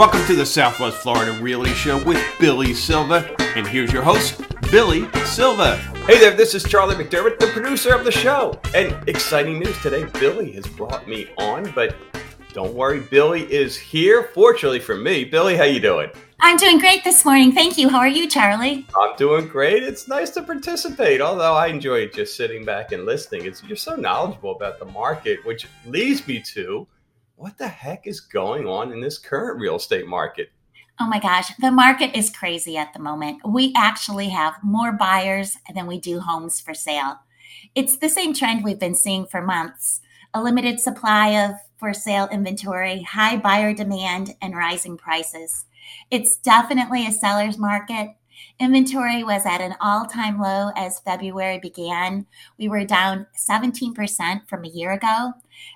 Welcome to the Southwest Florida Realty Show with Billee Silva. And here's your host, Billee Silva. Hey there, this is Charlie McDermott, the producer of the show. And exciting news today Billee has brought me on, but don't worry, Billee is here. Fortunately for me, Billee, how you doing? I'm doing great this morning. Thank you. How are you, Charlie? I'm doing great. It's nice to participate, although I enjoy just sitting back and listening. It's you're so knowledgeable about the market, which leads me to what the heck is going on in this current real estate market? Oh my gosh, the market is crazy at the moment. We actually have more buyers than we do homes for sale. It's the same trend we've been seeing for months a limited supply of for sale inventory, high buyer demand, and rising prices. It's definitely a seller's market, Inventory was at an all time low as February began. We were down 17% from a year ago.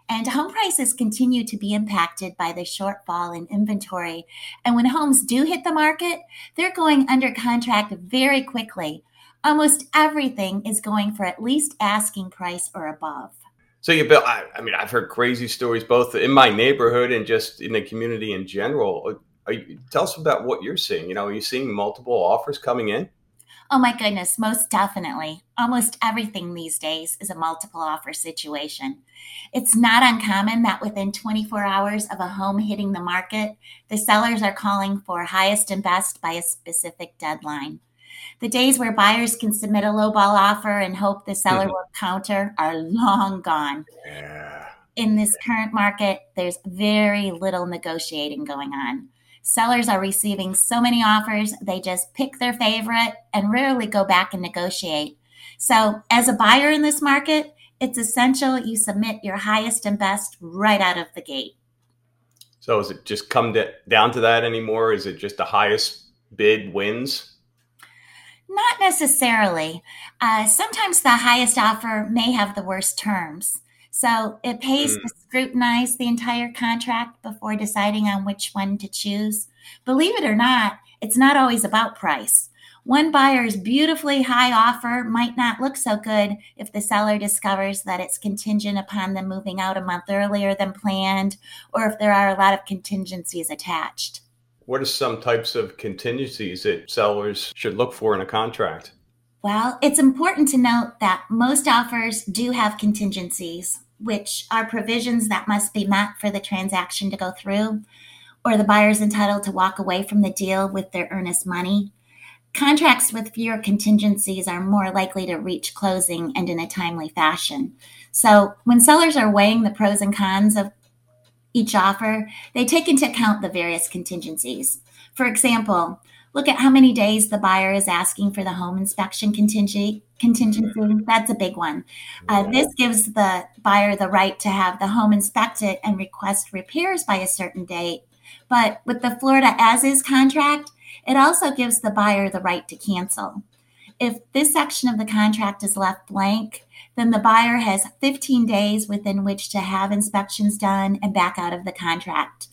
And home prices continue to be impacted by the shortfall in inventory. And when homes do hit the market, they're going under contract very quickly. Almost everything is going for at least asking price or above. So you built. I, I mean, I've heard crazy stories both in my neighborhood and just in the community in general you, tell us about what you're seeing. You know, are you seeing multiple offers coming in? Oh my goodness, most definitely. Almost everything these days is a multiple offer situation. It's not uncommon that within 24 hours of a home hitting the market, the sellers are calling for highest and best by a specific deadline. The days where buyers can submit a lowball offer and hope the seller mm-hmm. will counter are long gone. Yeah. In this current market, there's very little negotiating going on. Sellers are receiving so many offers, they just pick their favorite and rarely go back and negotiate. So, as a buyer in this market, it's essential you submit your highest and best right out of the gate. So, is it just come to, down to that anymore? Is it just the highest bid wins? Not necessarily. Uh, sometimes the highest offer may have the worst terms. So it pays mm. to scrutinize the entire contract before deciding on which one to choose. Believe it or not, it's not always about price. One buyer's beautifully high offer might not look so good if the seller discovers that it's contingent upon them moving out a month earlier than planned, or if there are a lot of contingencies attached. What are some types of contingencies that sellers should look for in a contract? Well, it's important to note that most offers do have contingencies which are provisions that must be met for the transaction to go through, or the buyer is entitled to walk away from the deal with their earnest money. Contracts with fewer contingencies are more likely to reach closing and in a timely fashion. So, when sellers are weighing the pros and cons of each offer, they take into account the various contingencies. For example, look at how many days the buyer is asking for the home inspection contingency. Contingency, that's a big one. Uh, this gives the buyer the right to have the home inspected and request repairs by a certain date. But with the Florida as is contract, it also gives the buyer the right to cancel. If this section of the contract is left blank, then the buyer has 15 days within which to have inspections done and back out of the contract.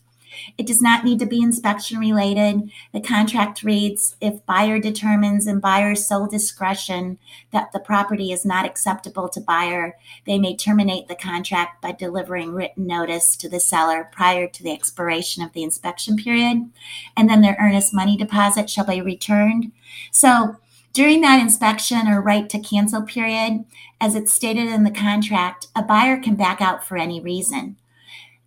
It does not need to be inspection related. The contract reads if buyer determines in buyer's sole discretion that the property is not acceptable to buyer, they may terminate the contract by delivering written notice to the seller prior to the expiration of the inspection period, and then their earnest money deposit shall be returned. So, during that inspection or right to cancel period, as it's stated in the contract, a buyer can back out for any reason.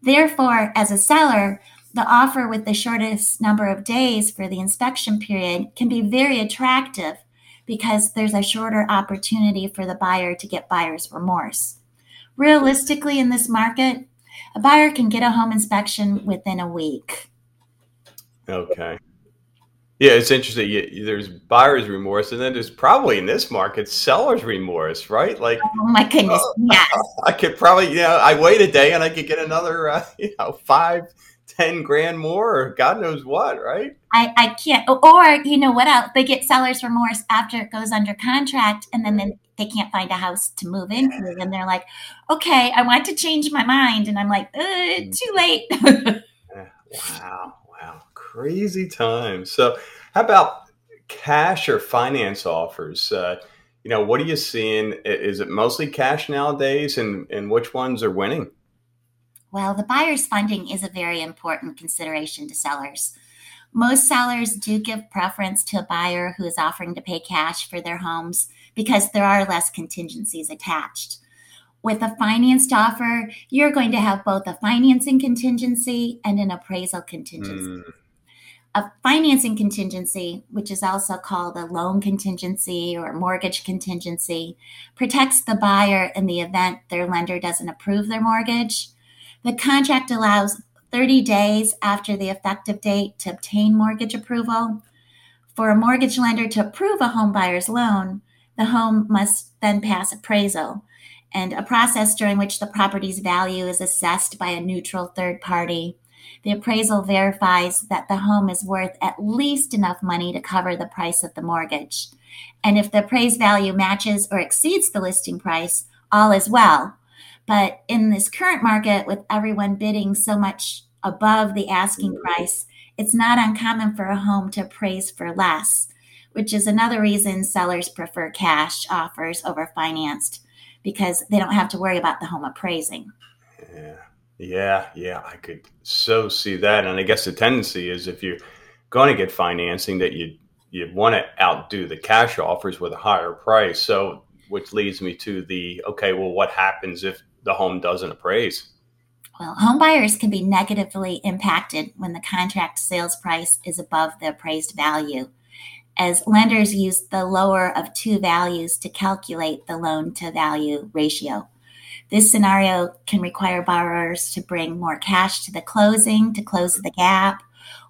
Therefore, as a seller, the offer with the shortest number of days for the inspection period can be very attractive because there's a shorter opportunity for the buyer to get buyer's remorse. Realistically, in this market, a buyer can get a home inspection within a week. Okay. Yeah, it's interesting. You, there's buyer's remorse, and then there's probably in this market seller's remorse, right? Like, oh my goodness, uh, yes. I could probably, you know, I wait a day and I could get another, uh, you know, five 10 grand more or God knows what, right? I, I can't. Or, you know what else? They get seller's remorse after it goes under contract and then, then they can't find a house to move into. And they're like, okay, I want to change my mind. And I'm like, uh, mm. too late. wow. Wow. Crazy times. So, how about cash or finance offers? Uh, you know, what are you seeing? Is it mostly cash nowadays and, and which ones are winning? Well, the buyer's funding is a very important consideration to sellers. Most sellers do give preference to a buyer who is offering to pay cash for their homes because there are less contingencies attached. With a financed offer, you're going to have both a financing contingency and an appraisal contingency. Mm. A financing contingency, which is also called a loan contingency or mortgage contingency, protects the buyer in the event their lender doesn't approve their mortgage. The contract allows 30 days after the effective date to obtain mortgage approval. For a mortgage lender to approve a home buyer's loan, the home must then pass appraisal, and a process during which the property's value is assessed by a neutral third party. The appraisal verifies that the home is worth at least enough money to cover the price of the mortgage. And if the appraised value matches or exceeds the listing price, all is well. But in this current market, with everyone bidding so much above the asking mm. price, it's not uncommon for a home to appraise for less, which is another reason sellers prefer cash offers over financed because they don't have to worry about the home appraising. Yeah. Yeah, yeah, I could so see that. And I guess the tendency is if you're going to get financing that you you want to outdo the cash offers with a higher price. So which leads me to the okay, well what happens if the home doesn't appraise? Well, home buyers can be negatively impacted when the contract sales price is above the appraised value as lenders use the lower of two values to calculate the loan to value ratio. This scenario can require borrowers to bring more cash to the closing to close the gap,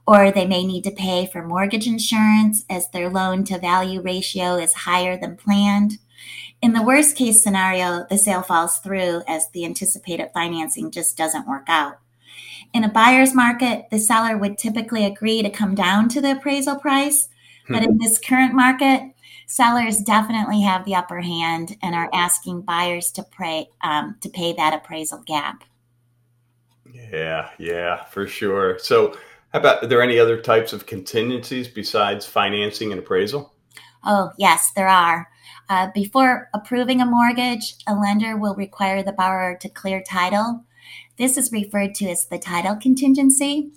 or they may need to pay for mortgage insurance as their loan to value ratio is higher than planned. In the worst case scenario, the sale falls through as the anticipated financing just doesn't work out. In a buyer's market, the seller would typically agree to come down to the appraisal price but in this current market, sellers definitely have the upper hand and are asking buyers to pay um, to pay that appraisal gap. Yeah, yeah, for sure. So, how about are there any other types of contingencies besides financing and appraisal? Oh, yes, there are. Uh, before approving a mortgage, a lender will require the borrower to clear title. This is referred to as the title contingency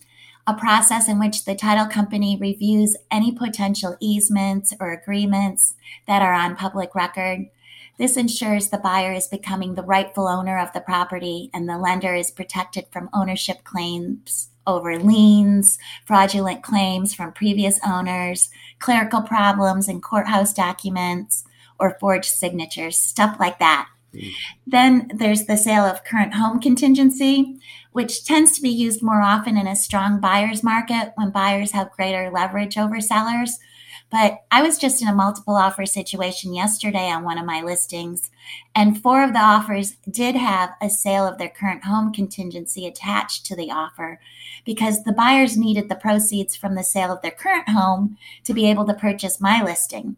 a process in which the title company reviews any potential easements or agreements that are on public record. This ensures the buyer is becoming the rightful owner of the property and the lender is protected from ownership claims over liens, fraudulent claims from previous owners, clerical problems in courthouse documents, or forged signatures, stuff like that. Mm. Then there's the sale of current home contingency, which tends to be used more often in a strong buyer's market when buyers have greater leverage over sellers. But I was just in a multiple offer situation yesterday on one of my listings, and four of the offers did have a sale of their current home contingency attached to the offer because the buyers needed the proceeds from the sale of their current home to be able to purchase my listing.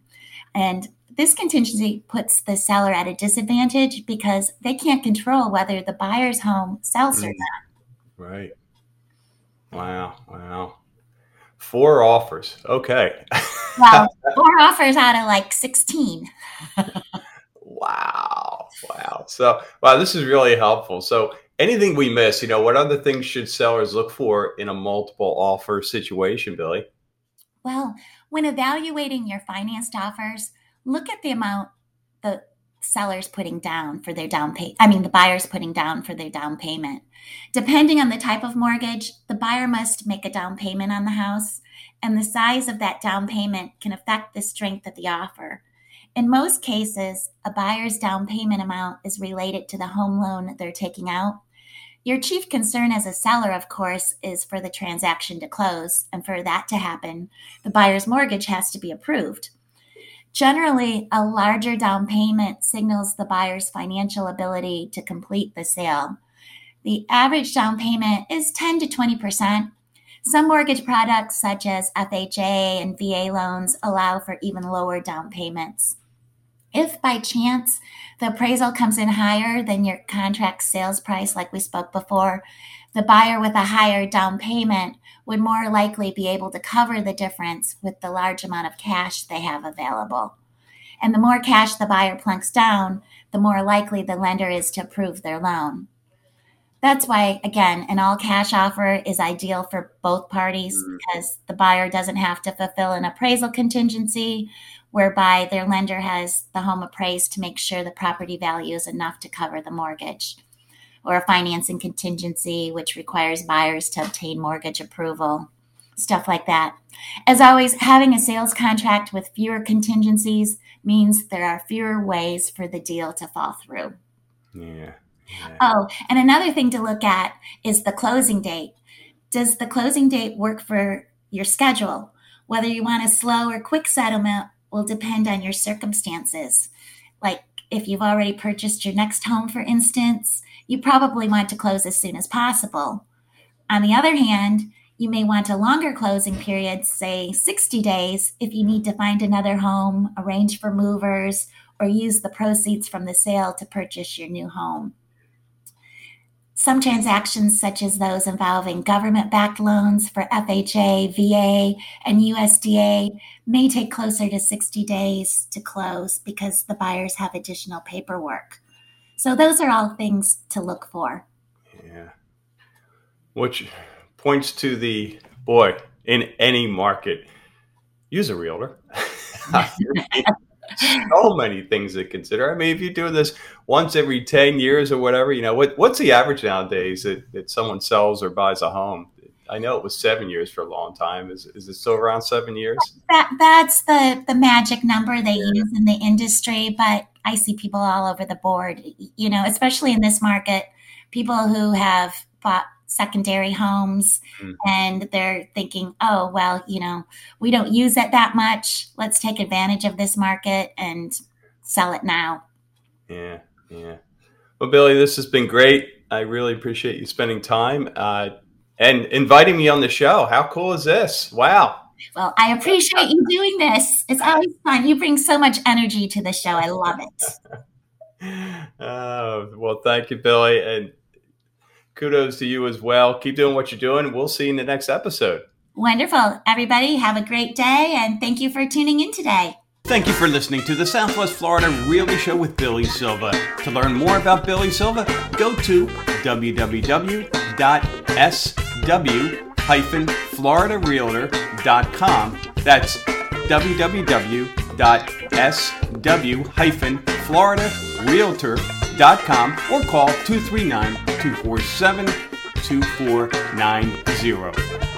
And this contingency puts the seller at a disadvantage because they can't control whether the buyer's home sells or mm. not. Right. Wow. Wow. Four offers. Okay. well, four offers out of like 16. wow. Wow. So, wow, this is really helpful. So, anything we miss, you know, what other things should sellers look for in a multiple offer situation, Billee? Well, when evaluating your financed offers, look at the amount the seller's putting down for their down pay I mean the buyer's putting down for their down payment. Depending on the type of mortgage, the buyer must make a down payment on the house, and the size of that down payment can affect the strength of the offer. In most cases, a buyer's down payment amount is related to the home loan they're taking out. Your chief concern as a seller, of course, is for the transaction to close, and for that to happen, the buyer's mortgage has to be approved. Generally, a larger down payment signals the buyer's financial ability to complete the sale. The average down payment is 10 to 20%. Some mortgage products, such as FHA and VA loans, allow for even lower down payments. If by chance the appraisal comes in higher than your contract sales price, like we spoke before, the buyer with a higher down payment would more likely be able to cover the difference with the large amount of cash they have available. And the more cash the buyer plunks down, the more likely the lender is to approve their loan. That's why, again, an all cash offer is ideal for both parties Mhm. because the buyer doesn't have to fulfill an appraisal contingency, whereby their lender has the home appraised to make sure the property value is enough to cover the mortgage, or a financing contingency, which requires buyers to obtain mortgage approval, stuff like that. As always, having a sales contract with fewer contingencies means there are fewer ways for the deal to fall through. Yeah. yeah. Oh, and another thing to look at is the closing date. Does the closing date work for your schedule? Whether you want a slow or quick settlement will depend on your circumstances. Like if you've already purchased your next home, for instance, you probably want to close as soon as possible. On the other hand, you may want a longer closing period, say 60 days, if you need to find another home, arrange for movers, or use the proceeds from the sale to purchase your new home. Some transactions, such as those involving government backed loans for FHA, VA, and USDA, may take closer to 60 days to close because the buyers have additional paperwork. So, those are all things to look for. Yeah. Which points to the boy in any market, use a realtor. so many things to consider. I mean, if you do this once every 10 years or whatever, you know, what, what's the average nowadays that, that someone sells or buys a home? I know it was seven years for a long time. Is, is it still around seven years? That that's the the magic number they use in the industry, but I see people all over the board, you know, especially in this market, people who have bought secondary homes Mm. and they're thinking, "Oh, well, you know, we don't use it that much. Let's take advantage of this market and sell it now." Yeah, yeah. Well, Billee, this has been great. I really appreciate you spending time uh, and inviting me on the show. How cool is this? Wow. Well, I appreciate you doing this. It's always fun. You bring so much energy to the show. I love it. Uh, well, thank you, Billee, and kudos to you as well. Keep doing what you're doing. We'll see you in the next episode. Wonderful. Everybody, have a great day and thank you for tuning in today. Thank you for listening to the Southwest Florida Realty Show with Billee Silva. To learn more about Billee Silva, go to www.sw-floridarealtor.com. That's www.sw-floridarealtor.com or call 239 247 2490.